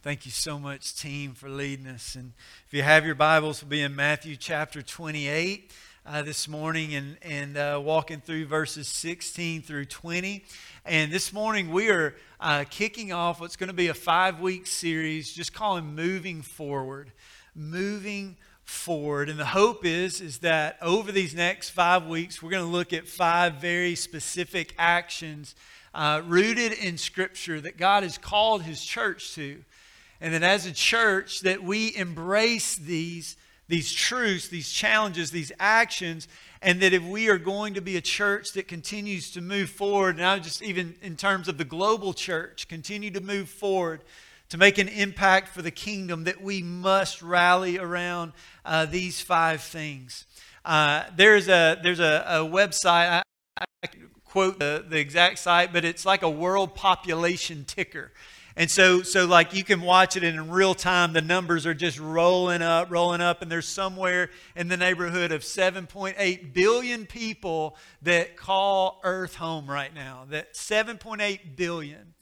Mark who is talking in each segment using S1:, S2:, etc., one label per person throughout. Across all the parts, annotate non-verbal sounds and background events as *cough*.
S1: Thank you so much, team, for leading us. And if you have your Bibles, we'll be in Matthew chapter 28 uh, this morning and, and uh, walking through verses 16 through 20. And this morning, we are uh, kicking off what's going to be a five week series, just calling Moving Forward. Moving forward and the hope is is that over these next five weeks we're going to look at five very specific actions uh, rooted in scripture that god has called his church to and that as a church that we embrace these these truths these challenges these actions and that if we are going to be a church that continues to move forward and not just even in terms of the global church continue to move forward to make an impact for the kingdom that we must rally around uh, these five things. Uh, there's a there's a, a website I, I quote the, the exact site but it's like a world population ticker and so, so like you can watch it in real time, the numbers are just rolling up, rolling up, and there's somewhere in the neighborhood of 7.8 billion people that call Earth home right now. That 7.8 billion.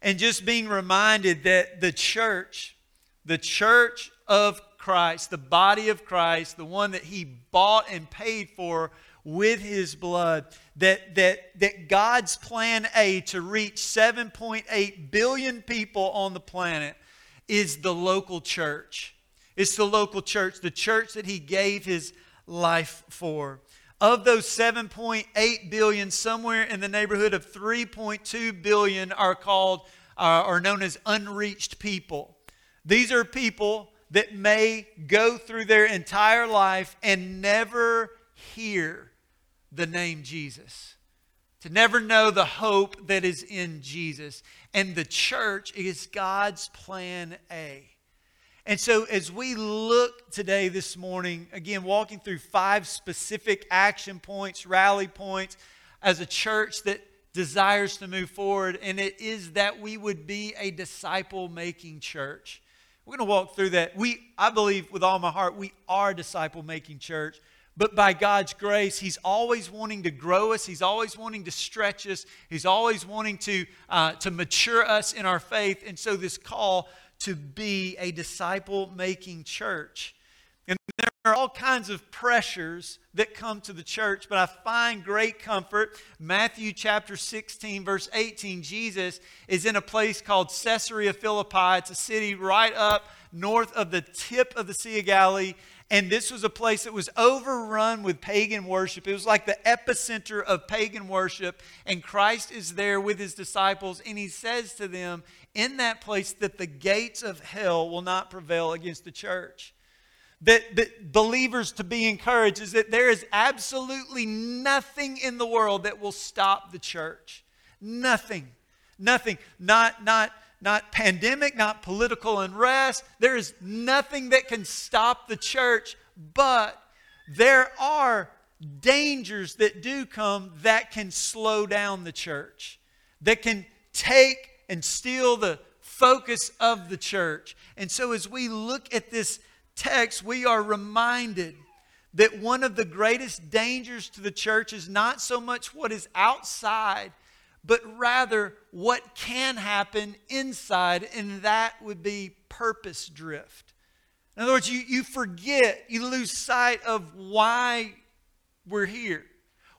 S1: And just being reminded that the church, the church of Christ, the body of Christ, the one that he bought and paid for with his blood, that, that, that God's plan A to reach 7.8 billion people on the planet is the local church. It's the local church, the church that he gave his life for. Of those 7.8 billion, somewhere in the neighborhood of 3.2 billion are called uh, are known as unreached people. These are people that may go through their entire life and never hear the name Jesus, to never know the hope that is in Jesus. And the church is God's plan A. And so, as we look today, this morning, again, walking through five specific action points, rally points, as a church that desires to move forward, and it is that we would be a disciple making church. We're going to walk through that. We, I believe with all my heart, we are disciple making church. But by God's grace, He's always wanting to grow us. He's always wanting to stretch us. He's always wanting to, uh, to mature us in our faith. And so, this call to be a disciple making church. And there are all kinds of pressures that come to the church, but I find great comfort. Matthew chapter 16, verse 18, Jesus is in a place called Caesarea Philippi. It's a city right up north of the tip of the Sea of Galilee. And this was a place that was overrun with pagan worship. It was like the epicenter of pagan worship. And Christ is there with his disciples, and he says to them in that place that the gates of hell will not prevail against the church. That, that believers to be encouraged is that there is absolutely nothing in the world that will stop the church. Nothing. Nothing. Not, not, not pandemic, not political unrest. There is nothing that can stop the church, but there are dangers that do come that can slow down the church, that can take and steal the focus of the church. And so as we look at this text, we are reminded that one of the greatest dangers to the church is not so much what is outside but rather what can happen inside, and that would be purpose drift. In other words, you, you forget, you lose sight of why we're here,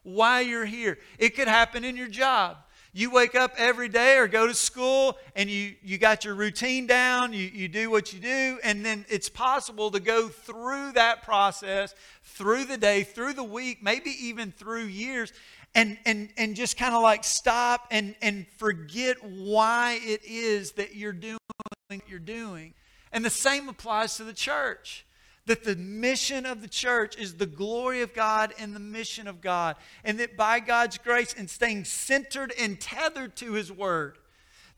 S1: why you're here. It could happen in your job. You wake up every day or go to school and you, you got your routine down, you, you do what you do, and then it's possible to go through that process, through the day, through the week, maybe even through years, and, and, and just kind of like stop and, and forget why it is that you're doing what you're doing. And the same applies to the church. That the mission of the church is the glory of God and the mission of God. And that by God's grace and staying centered and tethered to His Word,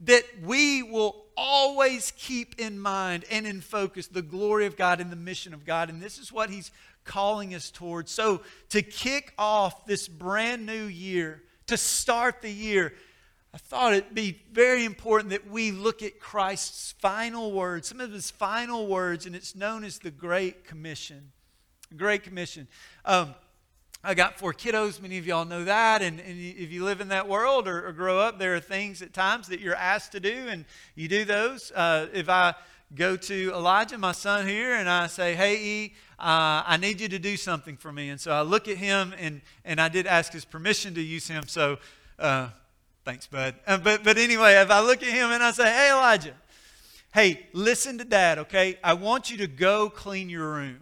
S1: that we will always keep in mind and in focus the glory of God and the mission of God. And this is what He's calling us towards. So, to kick off this brand new year, to start the year, I thought it'd be very important that we look at Christ's final words, some of his final words, and it's known as the Great Commission. Great Commission. Um, I got four kiddos. Many of y'all know that. And, and if you live in that world or, or, grow up, there are things at times that you're asked to do, and you do those. Uh, if I go to Elijah, my son here, and I say, Hey, E, uh, I need you to do something for me. And so I look at him, and, and I did ask his permission to use him. So uh, thanks, bud. Uh, but, but anyway, if I look at him and I say, Hey, Elijah, hey, listen to dad, okay? I want you to go clean your room.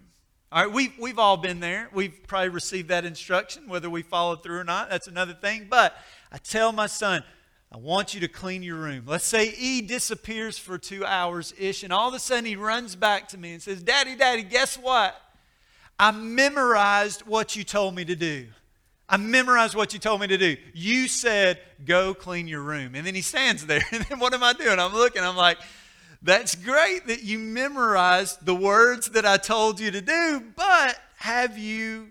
S1: All right, we've, we've all been there. We've probably received that instruction, whether we followed through or not. That's another thing. But I tell my son, I want you to clean your room. Let's say E disappears for two hours ish, and all of a sudden he runs back to me and says, Daddy, Daddy, guess what? I memorized what you told me to do. I memorized what you told me to do. You said, go clean your room. And then he stands there. *laughs* And then what am I doing? I'm looking, I'm like, that's great that you memorized the words that I told you to do, but have you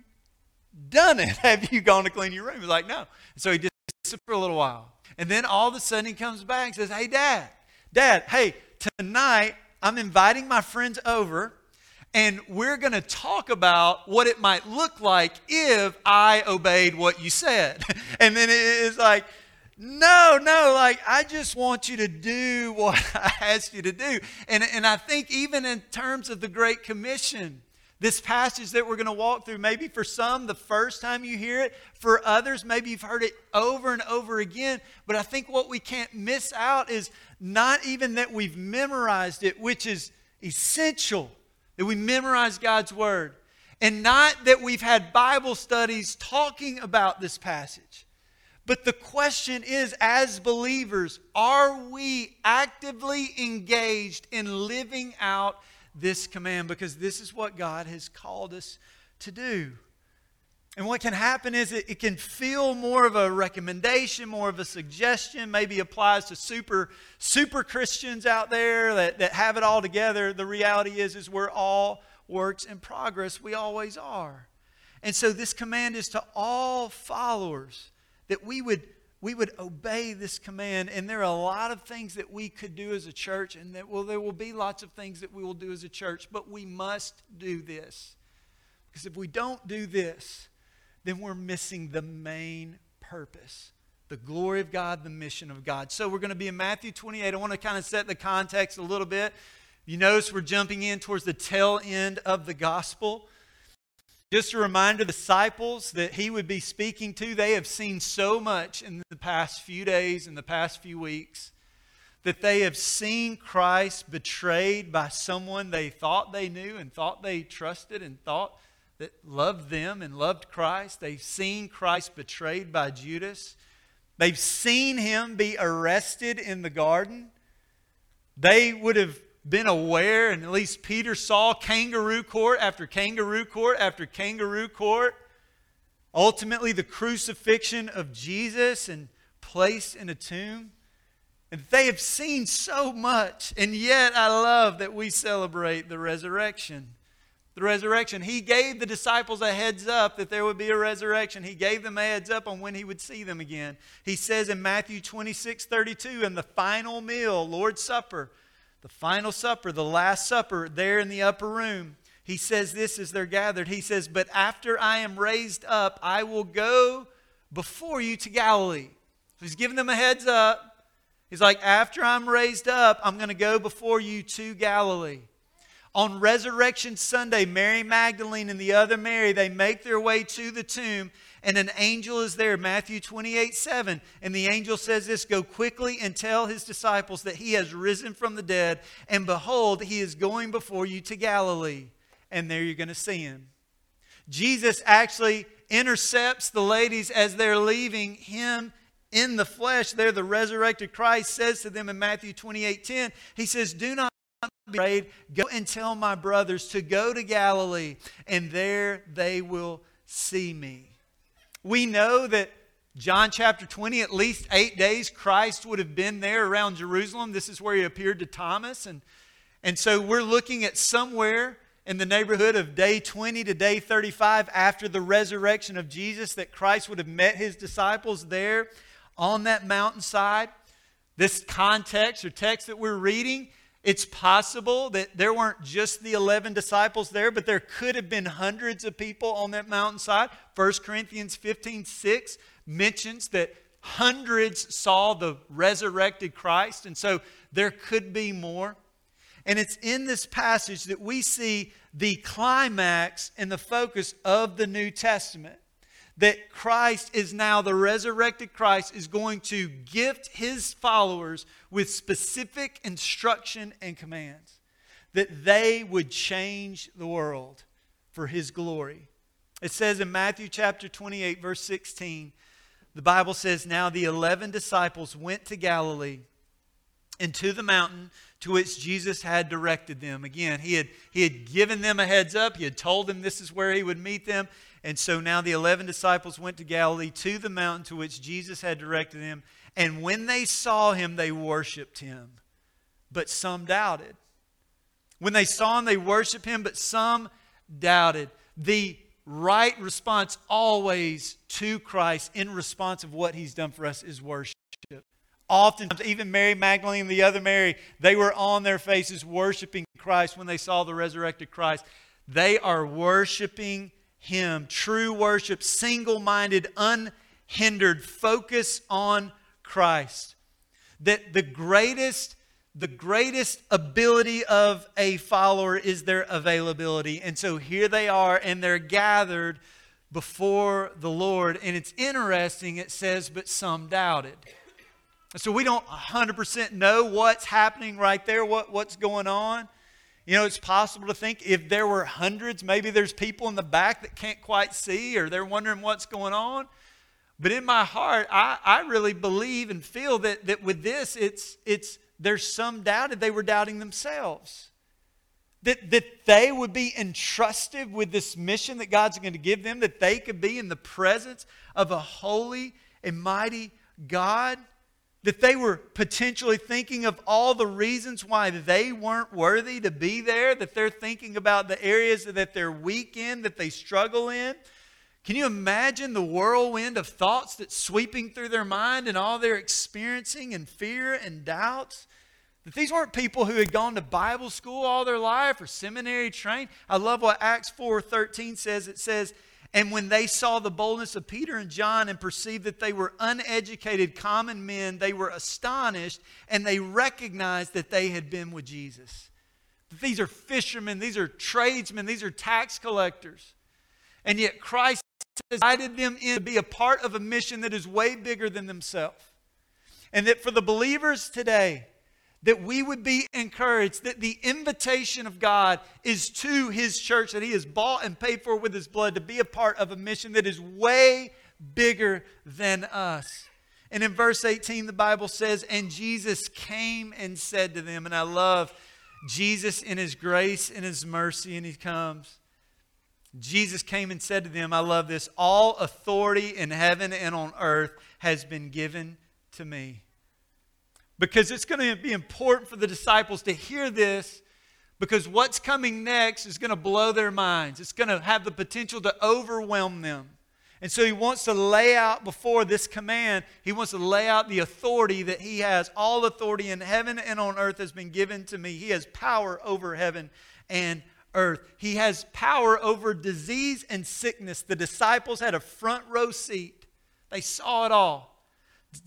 S1: done it? *laughs* Have you gone to clean your room? He's like, no. So he just sits for a little while. And then all of a sudden he comes back and says, Hey, Dad, Dad, hey, tonight I'm inviting my friends over and we're going to talk about what it might look like if I obeyed what you said. *laughs* and then it's like, no, no, like I just want you to do *laughs* what I asked you to do. And, and I think even in terms of the Great Commission, this passage that we're going to walk through, maybe for some, the first time you hear it. For others, maybe you've heard it over and over again. But I think what we can't miss out is not even that we've memorized it, which is essential, that we memorize God's Word, and not that we've had Bible studies talking about this passage. But the question is, as believers, are we actively engaged in living out this command? Because this is what God has called us to do. And what can happen is it, it, can feel more of a recommendation, more of a suggestion, maybe applies to super, super Christians out there that, that have it all together. The reality is, is we're all works in progress. We always are. And so this command is to all followers that we would we would obey this command. And there are a lot of things that we could do as a church and that well there will be lots of things that we will do as a church but we must do this. Because if we don't do this then we're missing the main purpose the glory of god the mission of god. So we're going to be in matthew 28 i want to kind of set the context a little bit. You notice we're jumping in towards the tail end of the gospel just a reminder, the disciples that he would be speaking to, they have seen so much in the past few days, in the past few weeks, that they have seen Christ betrayed by someone they thought they knew and thought they trusted and thought that loved them and loved Christ. They've seen Christ betrayed by Judas. They've seen him be arrested in the garden. They would have been aware, and at least Peter saw kangaroo court after kangaroo court after kangaroo court. Ultimately, the crucifixion of Jesus and placed in a tomb. And they have seen so much, and yet I love that we celebrate the resurrection. The resurrection. He gave the disciples a heads up that there would be a resurrection. He gave them a heads up on when he would see them again. He says in Matthew 26 32, in the final meal, Lord's Supper, the final supper, the last supper, there in the upper room, he says this as they're gathered. He says, But after I am raised up, I will go before you to Galilee. So he's giving them a heads up. He's like, After I'm raised up, I'm going to go before you to Galilee. On Resurrection Sunday, Mary Magdalene and the other Mary, they make their way to the tomb and an angel is there, Matthew 28 7. And the angel says this Go quickly and tell his disciples that he has risen from the dead, and behold, he is going before you to Galilee. And there you're going to see him. Jesus actually intercepts the ladies as they're leaving him in the flesh. There, the resurrected Christ says to them in Matthew 28 10, He says, Do not be afraid. Go and tell my brothers to go to Galilee, and there they will see me. We know that John chapter 20, at least eight days, Christ would have been there around Jerusalem. This is where he appeared to Thomas. And, and so we're looking at somewhere in the neighborhood of day 20 to day 35 after the resurrection of Jesus that Christ would have met his disciples there on that mountainside. This context or text that we're reading It's possible that there weren't just the 11 disciples there, but there could have been hundreds of people on that mountainside. 1 Corinthians 15 6 mentions that hundreds saw the resurrected Christ, and so there could be more. And it's in this passage that we see the climax and the focus of the New Testament that Christ is now, the resurrected Christ, is going to gift his followers with specific instruction and commands, that they would change the world for his glory. It says in Matthew chapter 28, verse 16, the Bible says, Now the 11 disciples went to Galilee and to the mountain to which Jesus had directed them. Again, he had, he had given them a heads up, he had told them this is where he would meet them. And so now the 11 disciples went to Galilee to the mountain to which Jesus had directed them. And when they saw him, they worshiped him. But some doubted. When they saw him, they worshiped him, but some doubted. The right response always to Christ in response of what he's done for us is worship. Oftentimes, even Mary Magdalene and the other Mary, they were on their faces worshiping Christ when they saw the resurrected Christ. They are worshiping him. True worship, single minded, unhindered, focus on Christ. That the greatest the greatest ability of a follower is their availability. And so here they are, and they're gathered before the Lord. And it's interesting, it says, but some doubted. So we don't 100% know what's happening right there, what, what's going on. You know, it's possible to think if there were hundreds, maybe there's people in the back that can't quite see or they're wondering what's going on. But in my heart, I, I really believe and feel that, that with this, it's, it's, there's some doubted they were doubting themselves. That, that they would be entrusted with this mission that God's going to give them, that they could be in the presence of a holy and mighty God that they were potentially thinking of all the reasons why they weren't worthy to be there, that they're thinking about the areas that they're weak in, that they struggle in. Can you imagine the whirlwind of thoughts that's sweeping through their mind and all they're experiencing and fear and doubts? That these weren't people who had gone to Bible school all their life or seminary trained. I love what Acts 4:13 says. It says, and when they saw the boldness of Peter and John and perceived that they were uneducated common men, they were astonished and they recognized that they had been with Jesus. These are fishermen, these are tradesmen, these are tax collectors. And yet Christ invited them in to be a part of a mission that is way bigger than themselves. And that for the believers today, that we would be encouraged that the invitation of God is to His church that He has bought and paid for with His blood to be a part of a mission that is way bigger than us. And in verse 18, the Bible says, And Jesus came and said to them, and I love Jesus in His grace and His mercy, and He comes. Jesus came and said to them, I love this, all authority in heaven and on earth has been given to me because it's going to be important for the disciples to hear this because what's coming next is going to blow their minds. It's going to have the potential to overwhelm them. And so he wants to lay out before this command, he wants to lay out the authority that he has. All authority in heaven and on earth has been given to me. He has power over heaven and earth. He has power over disease and sickness. The disciples had a front row seat, they saw it all.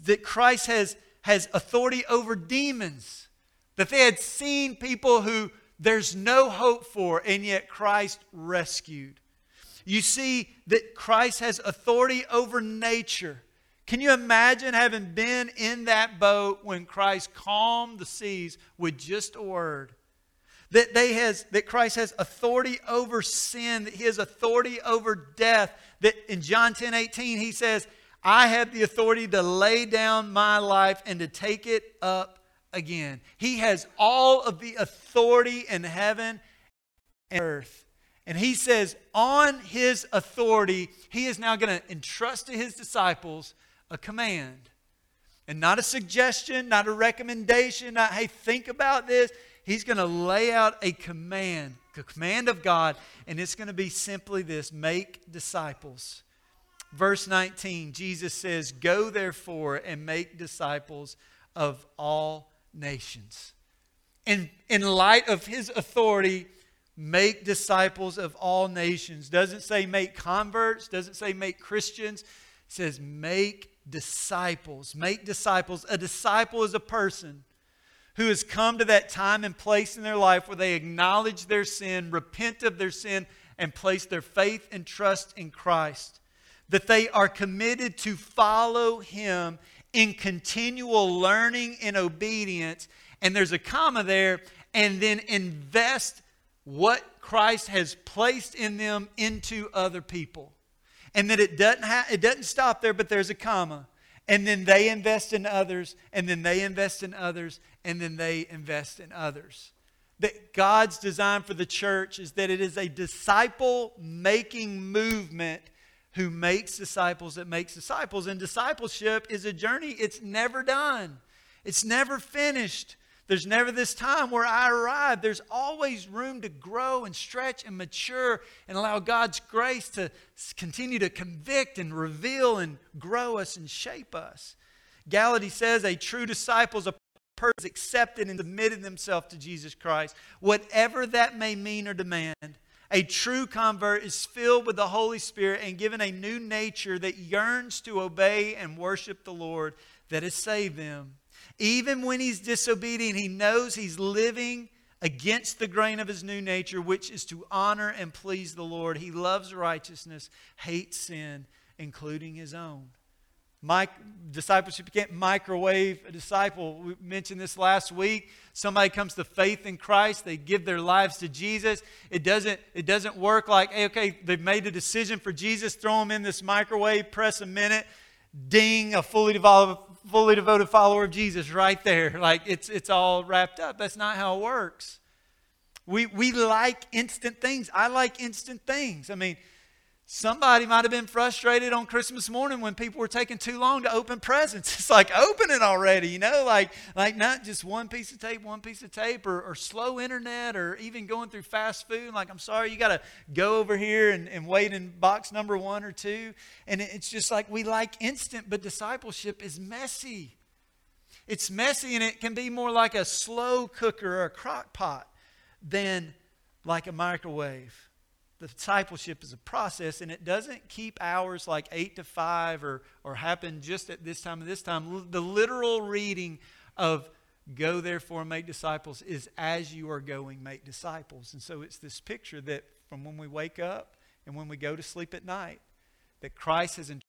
S1: That Christ has has authority over demons. That they had seen people who there's no hope for, and yet Christ rescued. You see that Christ has authority over nature. Can you imagine having been in that boat when Christ calmed the seas with just a word? That, they has, that Christ has authority over sin, that he has authority over death. That in John 10 18, he says, I have the authority to lay down my life and to take it up again. He has all of the authority in heaven and earth. And he says, on his authority, he is now going to entrust to his disciples a command. And not a suggestion, not a recommendation, not, hey, think about this. He's going to lay out a command, a command of God, and it's going to be simply this make disciples. Verse 19, Jesus says, Go therefore and make disciples of all nations. and in light of his authority, make disciples of all nations. Doesn't say make converts, doesn't say make Christians. It says make disciples. Make disciples. A disciple is a person who has come to that time and place in their life where they acknowledge their sin, repent of their sin, and place their faith and trust in Christ. That they are committed to follow Him in continual learning and obedience. And there's a comma there, and then invest what Christ has placed in them into other people. And that it doesn't, ha- it doesn't stop there, but there's a comma and then they invest in others, and then they invest in others, and then they invest in others. That God's design for the church is that it is a disciple making movement who makes disciples that makes disciples. And discipleship is a journey, it's never done, it's never finished. There's never this time where I arrive. There's always room to grow and stretch and mature and allow God's grace to continue to convict and reveal and grow us and shape us. Gallaty says a true disciple is a person accepted and submitted themselves to Jesus Christ, whatever that may mean or demand. A true convert is filled with the Holy Spirit and given a new nature that yearns to obey and worship the Lord that has saved them. Even when he's disobedient, he knows he's living against the grain of his new nature, which is to honor and please the Lord. He loves righteousness, hates sin, including his own. My discipleship, you can't microwave a disciple. We mentioned this last week. Somebody comes to faith in Christ, they give their lives to Jesus. It doesn't, it doesn't work like, hey, okay, they've made a decision for Jesus, throw them in this microwave, press a minute, ding, a fully devoted, fully devoted follower of Jesus right there. *laughs* Like it's, it's all wrapped up. That's not how it works. We, we like instant things. I like instant things. I mean, Somebody might have been frustrated on Christmas morning when people were taking too long to open presents. *laughs* It's like, open it already, you know, like, like not just one piece of tape, one piece of tape, or, or slow internet, or even going through fast food. Like, I'm sorry, you got to go over here and, and wait in box number one or two. And it's just like we like instant, but discipleship is messy. It's messy, and it can be more like a slow cooker or a crock pot than like a microwave discipleship is a process and it doesn't keep hours like 8 to 5 or, or happen just at this time and this time. The literal reading of go therefore make disciples is as you are going, make disciples. And so it's this picture that from when we wake up and when we go to sleep at night, that Christ has entrusted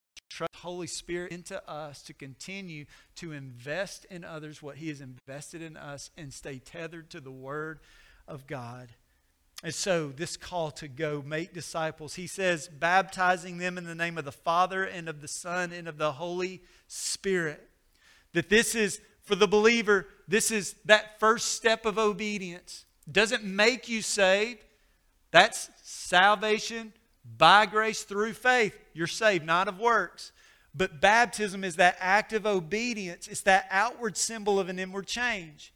S1: Holy Spirit into us to continue to invest in others what He has invested in us and stay tethered to the Word of God. And so, this call to go make disciples, he says, baptizing them in the name of the Father and of the Son and of the Holy Spirit. That this is, for the believer, this is that first step of obedience. Doesn't make you saved. That's salvation by grace through faith. You're saved, not of works. But baptism is that act of obedience, it's that outward symbol of an inward change.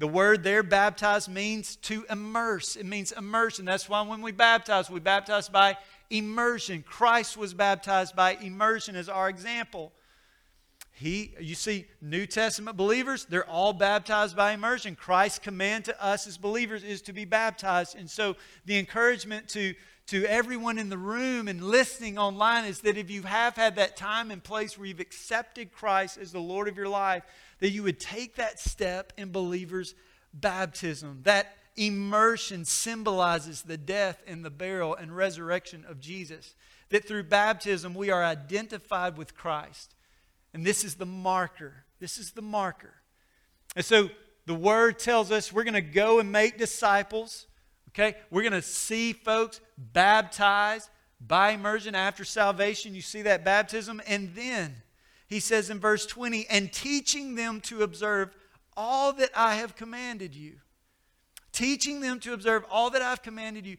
S1: The word there, baptize, means to immerse. It means immersion. That's why when we baptize, we baptize by immersion. Christ was baptized by immersion as our example. He, you see, New Testament believers, they're all baptized by immersion. Christ's command to us as believers is to be baptized. And so the encouragement to, to everyone in the room and listening online is that if you have had that time and place where you've accepted Christ as the Lord of your life, that you would take that step in believers' baptism. That immersion symbolizes the death and the burial and resurrection of Jesus. That through baptism we are identified with Christ. And this is the marker. This is the marker. And so the word tells us we're going to go and make disciples. Okay? We're going to see folks baptized by immersion after salvation. You see that baptism. And then he says in verse 20, and teaching them to observe all that I have commanded you. Teaching them to observe all that I've commanded you.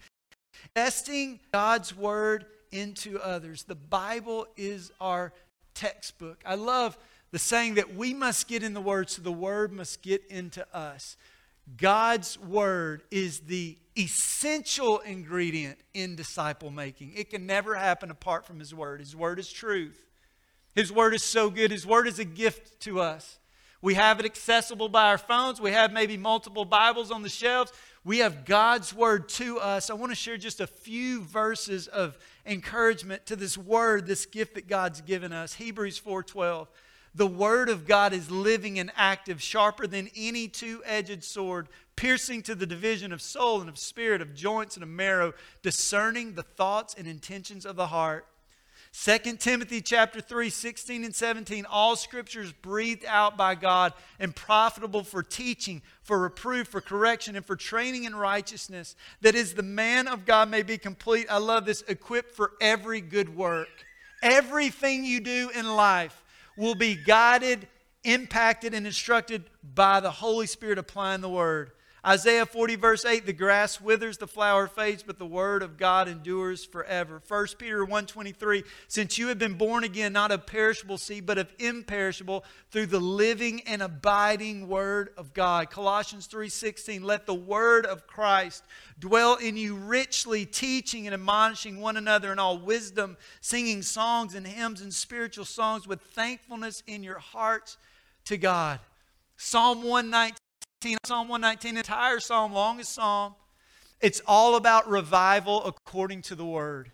S1: Testing God's word into others. The Bible is our textbook. I love the saying that we must get in the word so the word must get into us. God's word is the essential ingredient in disciple making. It can never happen apart from his word. His word is truth. His word is so good. His word is a gift to us. We have it accessible by our phones. We have maybe multiple Bibles on the shelves. We have God's word to us. I want to share just a few verses of encouragement to this word, this gift that God's given us. Hebrews 4:12. The word of God is living and active, sharper than any two-edged sword, piercing to the division of soul and of spirit, of joints and of marrow, discerning the thoughts and intentions of the heart. 2 Timothy chapter 3, 16 and 17, all scriptures breathed out by God and profitable for teaching, for reproof, for correction, and for training in righteousness, that is the man of God may be complete. I love this, equipped for every good work. Everything you do in life will be guided, impacted, and instructed by the Holy Spirit applying the word. Isaiah 40, verse 8 the grass withers, the flower fades, but the word of God endures forever. 1 Peter 1.23 Since you have been born again, not of perishable seed, but of imperishable, through the living and abiding word of God. Colossians 3.16 Let the word of Christ dwell in you richly, teaching and admonishing one another in all wisdom, singing songs and hymns and spiritual songs with thankfulness in your hearts to God. Psalm 119. Psalm 119, entire psalm, longest psalm. It's all about revival according to the word.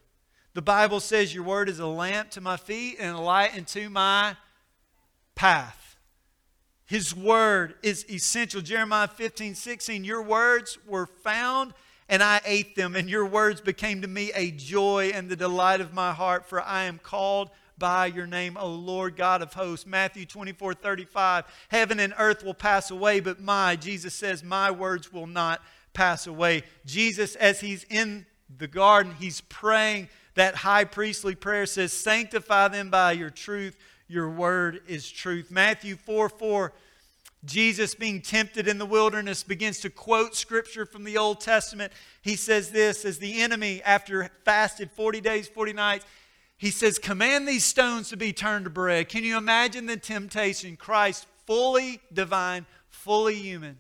S1: The Bible says your word is a lamp to my feet and a light into my path. His word is essential. Jeremiah 15, 16, your words were found and I ate them, and your words became to me a joy and the delight of my heart, for I am called by your name, O Lord God of hosts. Matthew 24, 35. Heaven and earth will pass away, but my, Jesus says, my words will not pass away. Jesus, as he's in the garden, he's praying that high priestly prayer says, Sanctify them by your truth. Your word is truth. Matthew 4, 4. Jesus, being tempted in the wilderness, begins to quote scripture from the Old Testament. He says this as the enemy, after fasted 40 days, 40 nights, he says, Command these stones to be turned to bread. Can you imagine the temptation? Christ, fully divine, fully human,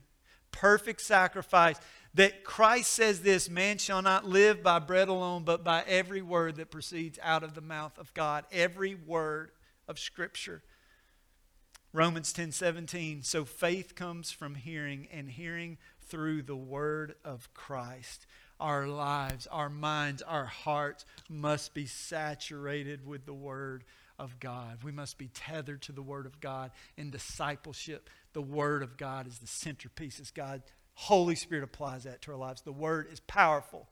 S1: perfect sacrifice. That Christ says this man shall not live by bread alone, but by every word that proceeds out of the mouth of God. Every word of Scripture. Romans 10 17. So faith comes from hearing, and hearing through the word of Christ our lives, our minds, our hearts must be saturated with the Word of God. We must be tethered to the Word of God in discipleship. The Word of God is the centerpiece. As God, Holy Spirit applies that to our lives. The Word is powerful.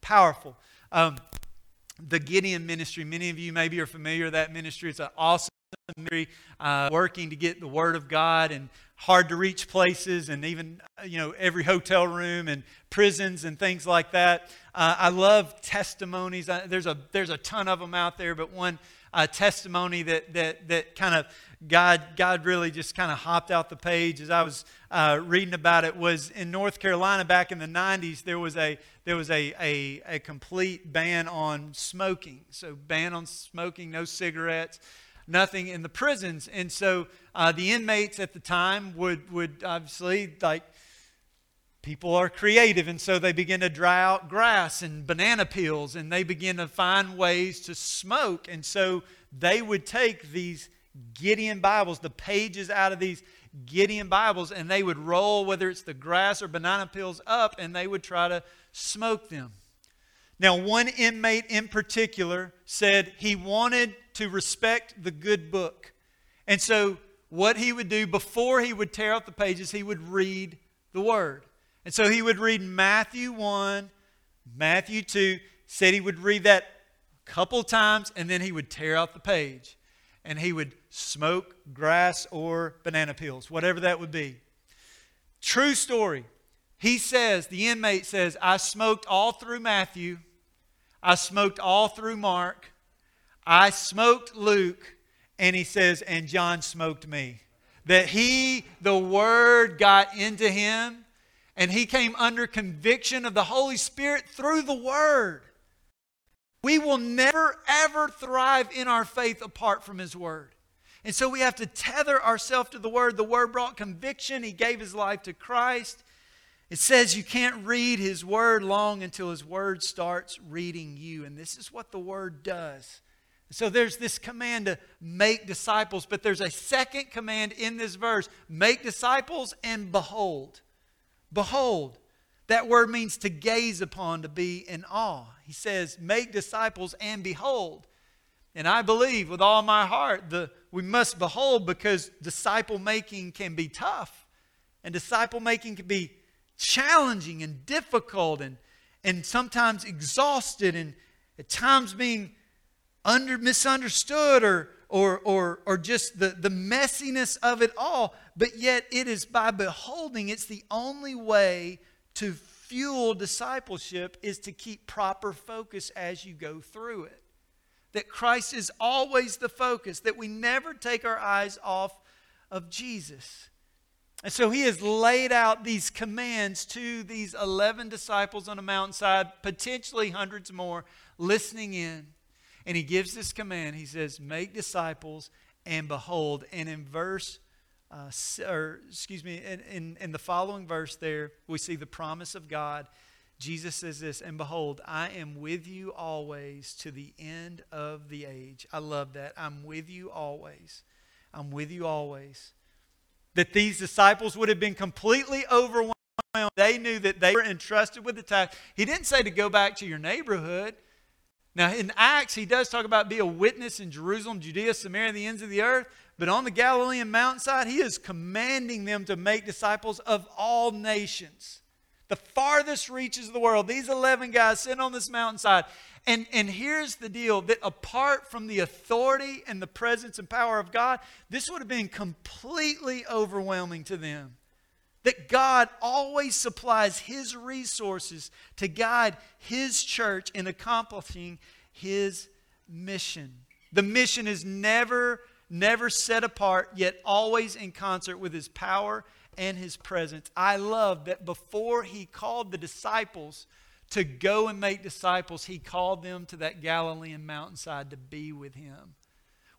S1: Powerful. Um, the Gideon ministry, many of you maybe are familiar with that ministry. It's an awesome ministry, uh, working to get the Word of God and hard to reach places and even uh, you know every hotel room and prisons and things like that. Uh, i love testimonies. I, there's a there's a ton of them out there but one uh, testimony that that that kind of god god really just kind of hopped out the page as i was uh, reading about it was in north carolina back in the 90s there was a there was a, a, a complete ban on smoking. So ban on smoking no cigarettes nothing in the prisons. And so uh, the inmates at the time would, would obviously, like, people are creative. And so they begin to dry out grass and banana peels and they begin to find ways to smoke. And so they would take these Gideon Bibles, the pages out of these Gideon Bibles, and they would roll, whether it's the grass or banana peels, up and they would try to smoke them. Now, one inmate in particular said he wanted to respect the good book. And so, what he would do before he would tear out the pages, he would read the word. And so, he would read Matthew 1, Matthew 2, said he would read that a couple times, and then he would tear out the page. And he would smoke grass or banana peels, whatever that would be. True story. He says, the inmate says, I smoked all through Matthew I smoked all through Mark. I smoked Luke. And he says, and John smoked me. That he, the Word, got into him and he came under conviction of the Holy Spirit through the Word. We will never, ever thrive in our faith apart from His Word. And so we have to tether ourselves to the Word. The Word brought conviction. He gave His life to Christ. It says you can't read His Word long until His Word starts reading you. And this is what the Word does So there's this command to make disciples, but there's a second command in this verse make disciples and behold. Behold. That word means to gaze upon, to be in awe. He says, make disciples and behold. And I believe with all my heart we must behold because disciple making can be tough. And disciple making can be challenging and difficult and, and sometimes exhausted and at times being under misunderstood or or or or just the, the messiness of it all. But yet it is by beholding, it's the only way to fuel discipleship is to keep proper focus as you go through it. That Christ is always the focus, that we never take our eyes off of Jesus. And so he has laid out these commands to these 11 disciples on a mountainside, potentially hundreds more, listening in. And he gives this command. He says, Make disciples and behold. And in verse, uh, or excuse me, in, in, in the following verse there, we see the promise of God. Jesus says this, and behold, I am with you always to the end of the age. I love that. I'm with you always. I'm with you always that these disciples would have been completely overwhelmed. They knew that they were entrusted with the task. He didn't say to go back to your neighborhood. Now, in Acts, he does talk about be a witness in Jerusalem, Judea, Samaria, and the ends of the earth. But on the Galilean mountainside, he is commanding them to make disciples of all nations. The farthest reaches of the world. These 11 guys sitting on this mountainside. And, and here's the deal that apart from the authority and the presence and power of God, this would have been completely overwhelming to them. That God always supplies His resources to guide His church in accomplishing His mission. The mission is never, never set apart, yet always in concert with His power and His presence. I love that before He called the disciples to go and make disciples, he called them to that Galilean mountainside to be with him.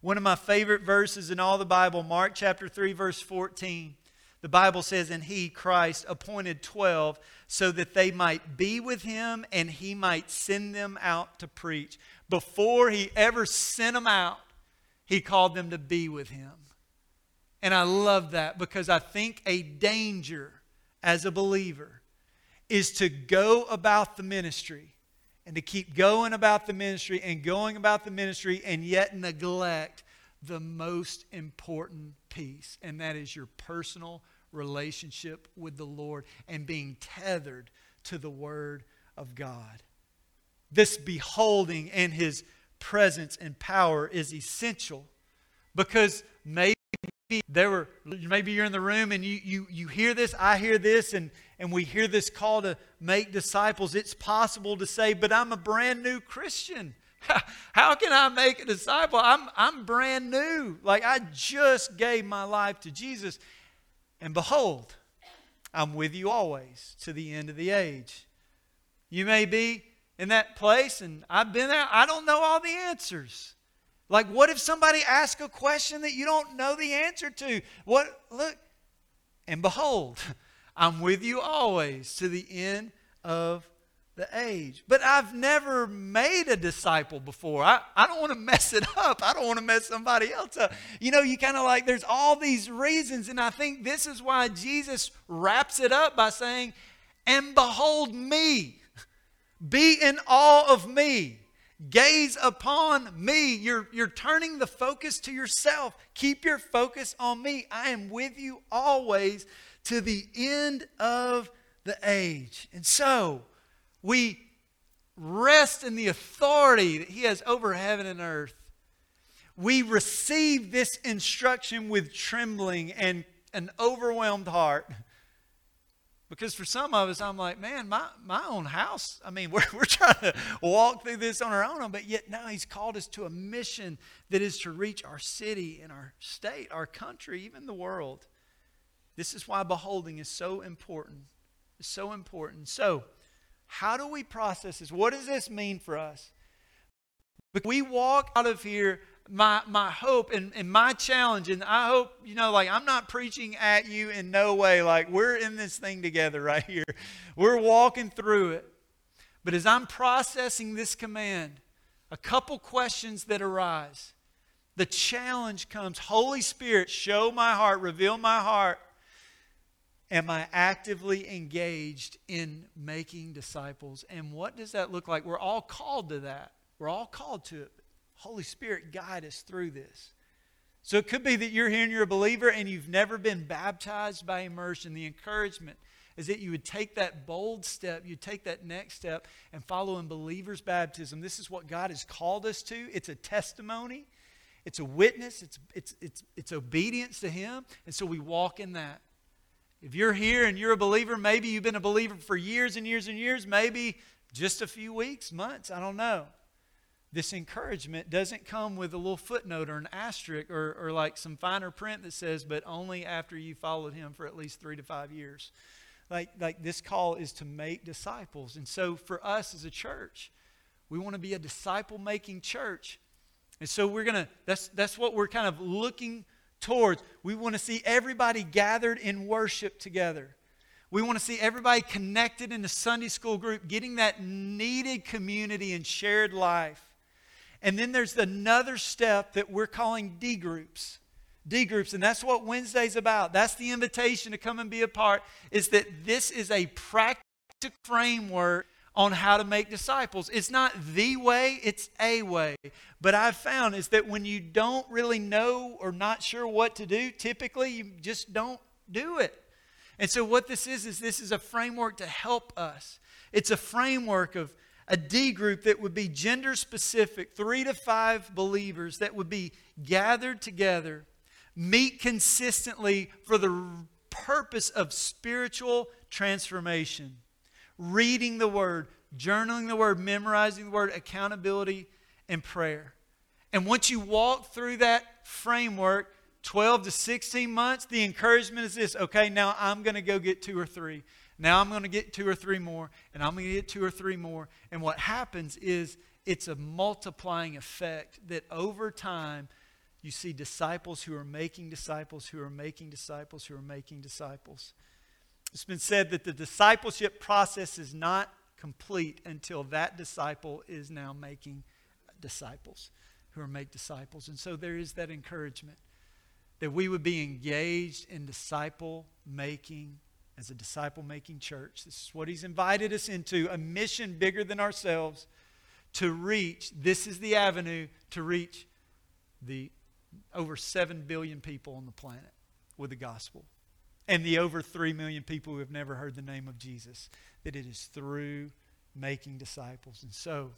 S1: One of my favorite verses in all the Bible, Mark chapter 3, verse 14. The Bible says, And he, Christ, appointed 12 so that they might be with him and he might send them out to preach. Before he ever sent them out, he called them to be with him. And I love that because I think a danger as a believer is to go about the ministry and to keep going about the ministry and going about the ministry and yet neglect the most important piece, and that is your personal relationship with the Lord and being tethered to the Word of God. This beholding and His presence and power is essential because maybe there were maybe you're in the room and you you you hear this i hear this and and we hear this call to make disciples it's possible to say but i'm a brand new christian *laughs* how can i make a disciple? I'm i'm brand new. Like i just gave my life to jesus. And behold i'm with you always to the end of the age. You may be in that place and i've been there. I don't know all the answers. Like, what if somebody asks a question that you don't know the answer to? What, look, and behold, *laughs* I'm with you always to the end of the age. But I've never made a disciple before. I, I don't want to mess it up. I don't want to mess somebody else up. You know, you kind of like, there's all these reasons. And I think this is why Jesus wraps it up by saying, and behold me. Be in awe of me. Gaze upon me. You're, you're turning the focus to yourself. Keep your focus on me. I am with you always to the end of the age. And so we rest in the authority that He has over heaven and earth. We receive this instruction with trembling and an overwhelmed heart. Because for some of us, I'm like, man, my, my own house, I mean, *laughs* we're, we're trying to walk through this on our own, but yet now He's called us to a mission that is to reach our city and our state, our country, even the world. This is why beholding is so important. It's so important. So, how do we process this? What does this mean for us? But We walk out of here my, my hope and, and my challenge, and I hope, you know, like I'm not preaching at you in no way. Like we're in this thing together *laughs* right here. We're walking through it. But as I'm processing this command, a couple questions that arise. The challenge comes Holy Spirit, show my heart, reveal my heart. Am I actively engaged in making disciples? And what does that look like? We're all called to that. We're all called to it. Holy Spirit, guide us through this. So it could be that you're here and you're a believer and you've never been baptized by immersion. The encouragement is that you would take that bold step, you take that next step and follow in believer's baptism. This is what God has called us to. It's a testimony, it's a witness, it's, it's, it's, it's obedience to Him. And so we walk in that. If you're here and you're a believer, maybe you've been a believer for years and years and years, maybe just a few weeks, months, I don't know this encouragement doesn't come with a little footnote or an asterisk or, or like some finer print that says, but only after you followed him for at least three to five years. Like, like this call is to make disciples. And so for us as a church, we want to be a disciple making church. And so we're going to, that's, that's what we're kind of looking towards. We want to see everybody gathered in worship together. We want to see everybody connected in the Sunday school group, getting that needed community and shared life. And then there's another step that we're calling D groups. D groups, and that's what Wednesday's about. That's the invitation to come and be a part, is that this is a practical framework on how to make disciples. It's not the way, it's a way. But I've found is that when you don't really know or not sure what to do, typically you just don't do it. And so what this is is this is a framework to help us. It's a framework of a D group that would be gender specific, three to five believers that would be gathered together, meet consistently for the purpose of spiritual transformation, reading the Word, journaling the Word, memorizing the Word, accountability, and prayer. And once you walk through that framework, 12 to 16 months, the encouragement is this okay, now I'm going to go get two or three. Now I'm going to get two or three more, and I'm going to get two or three more. And what happens is it's a multiplying effect that over time you see disciples who are making disciples, who are making disciples, who are making disciples. It's been said that the discipleship process is not complete until that disciple is now making disciples who are make disciples. And so there is that encouragement that we would be engaged in disciple making as a disciple making church. This is what He's invited us into a mission bigger than ourselves to reach. This is the avenue to reach the over 7 billion people on the planet with the gospel and the over 3 million people who have never heard the name of Jesus. That it is through making disciples. And so,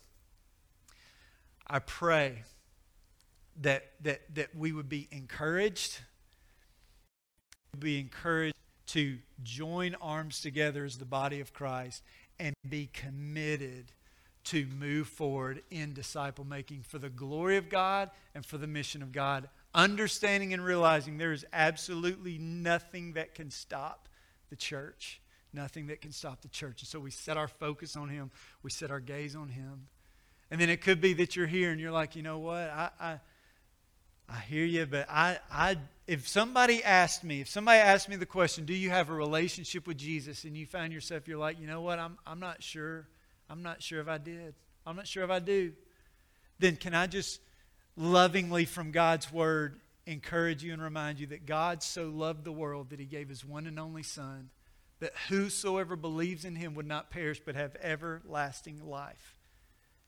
S1: I pray that, that, that we would be encouraged, be encouraged to join arms together as the body of Christ and be committed to move forward in disciple making for the glory of God and for the mission of God, understanding and realizing there is absolutely nothing that can stop the church. Nothing that can stop the church. And so we set our focus on Him, we set our gaze on Him. And then it could be that you're here and you're like, you know what? I, I, I hear you, but I, I, if somebody asked me, if somebody asked me the question, do you have a relationship with Jesus? And you find yourself, you're like, you know what? I'm, I'm not sure. I'm not sure if I did. I'm not sure if I do. Then can I just lovingly from God's word encourage you and remind you that God so loved the world that he gave his one and only Son, that whosoever believes in him would not perish but have everlasting life.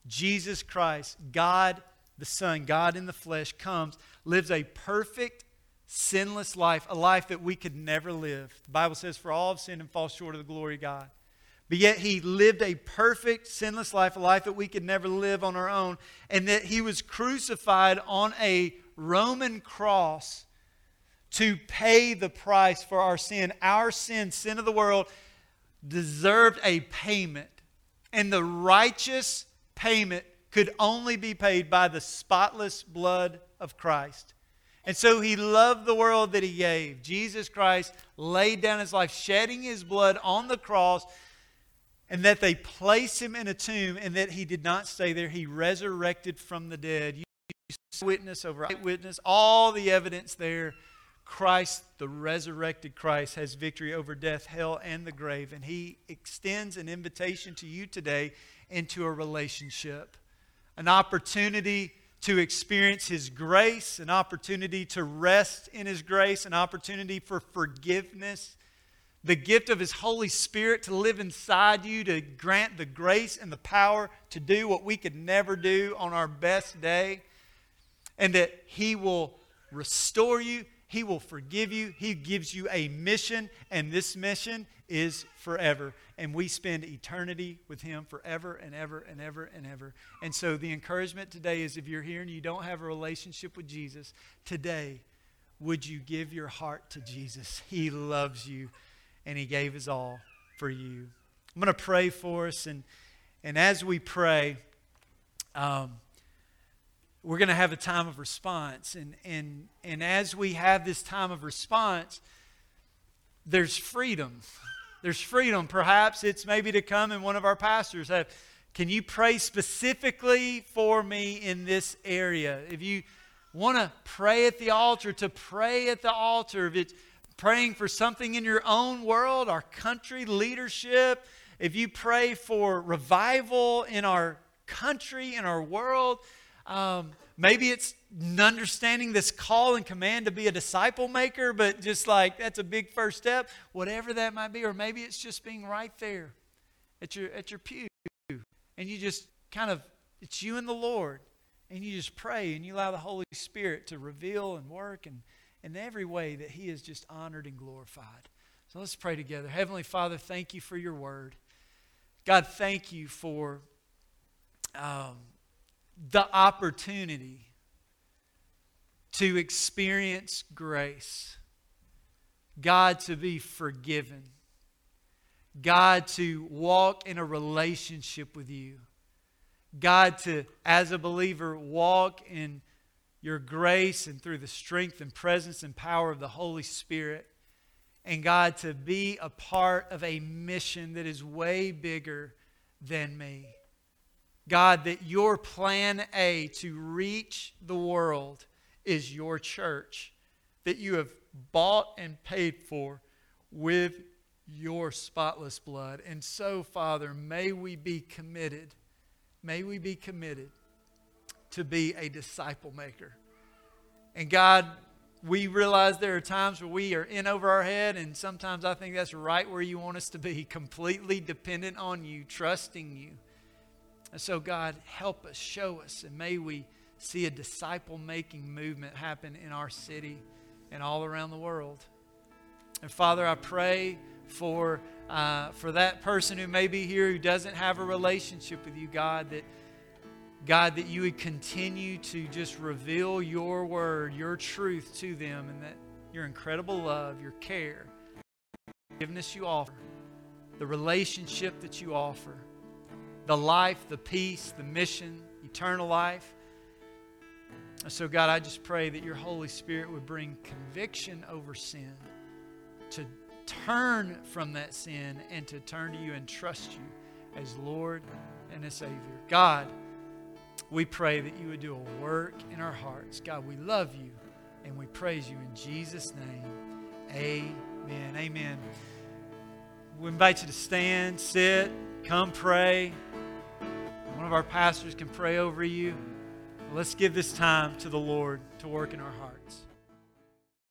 S1: Jesus Christ, God the Son, God in the flesh, comes, lives a perfect, sinless life, a life that we could never live. The Bible says, For all have sinned and fall short of the glory of God. But yet he lived a perfect, sinless life, a life that we could never live on our own, and that he was crucified on a Roman cross to pay the price for our sin. Our sin, sin of the world, deserved a payment. And the righteous payment could only be paid by the spotless blood of Christ. And so he loved the world that he gave. Jesus Christ laid down his life, shedding his blood on the cross, and that they placed him in a tomb, and that he did not stay there. He resurrected from the dead. You witness over eyewitness, all the evidence there. Christ, the resurrected Christ, has victory over death, hell, and the grave. And he extends an invitation to you today into a relationship an opportunity to experience His grace, an opportunity to rest in His grace, an opportunity for forgiveness, the gift of His Holy Spirit to live inside you, to grant the grace and the power to do what we could never do on our best day, and that He will restore you, He will forgive you, He gives you a mission, and this mission is forever. And we spend eternity with Him forever and ever and ever and ever. And so the encouragement today is if you're here and you don't have a relationship with Jesus, today, would you give your heart to Jesus? He loves you and He gave His all for you. I'm going to pray for us. And, and as we pray, um, we're going to have a time of response. And, and, and as we have this time of response, there's freedom. There's freedom. Perhaps it's maybe to come and one of our pastors have, can you pray specifically for me in this area? If you want to pray at the altar, to pray at the altar. If it's praying for something in your own world, our country, leadership, if you pray for revival in our country, in our world, um, maybe it's understanding this call and command to be a disciple maker, but just like that's a big first step, whatever that might be. Or maybe it's just being right there at your, at your pew. And you just kind of, it's you and the Lord. And you just pray and you allow the Holy Spirit to reveal and work and in every way that He is just honored and glorified. So let's pray together. Heavenly Father, thank you for your word. God, thank you for um, the opportunity to experience grace, God to be forgiven, God to walk in a relationship with you, God to, as a believer, walk in your grace and through the strength and presence and power of the Holy Spirit. And God, to be a part of a mission that is way bigger than me. God, that your plan A to reach the world is your church, that you have bought and paid for with your spotless blood. And so, Father, may we be committed, may we be committed to be a disciple maker. And God, we realize there are times where we are in over our head, and sometimes I think that's right where you want us to be, *laughs* completely dependent on you, trusting you. And so, God, help us, show us, and may we see a disciple making movement happen in our city and all around the world. And Father, I pray for, uh, for that person who may be here who doesn't have a relationship with you, God, that God, that you would continue to just reveal your word, your truth to them, and that your incredible love, your care, forgiveness you offer, the relationship that you offer the life, the peace, the mission, eternal life. So, God, I just pray that your Holy Spirit would bring conviction over sin, to turn from that sin and to turn to you and trust you as Lord and as Savior. God, we pray that you would do a work in our hearts. God, we love you and we praise you in Jesus' name. Amen. Amen. We invite you to stand, sit, come pray. One of our pastors can pray over you. Let's give this time to the Lord to work in our hearts.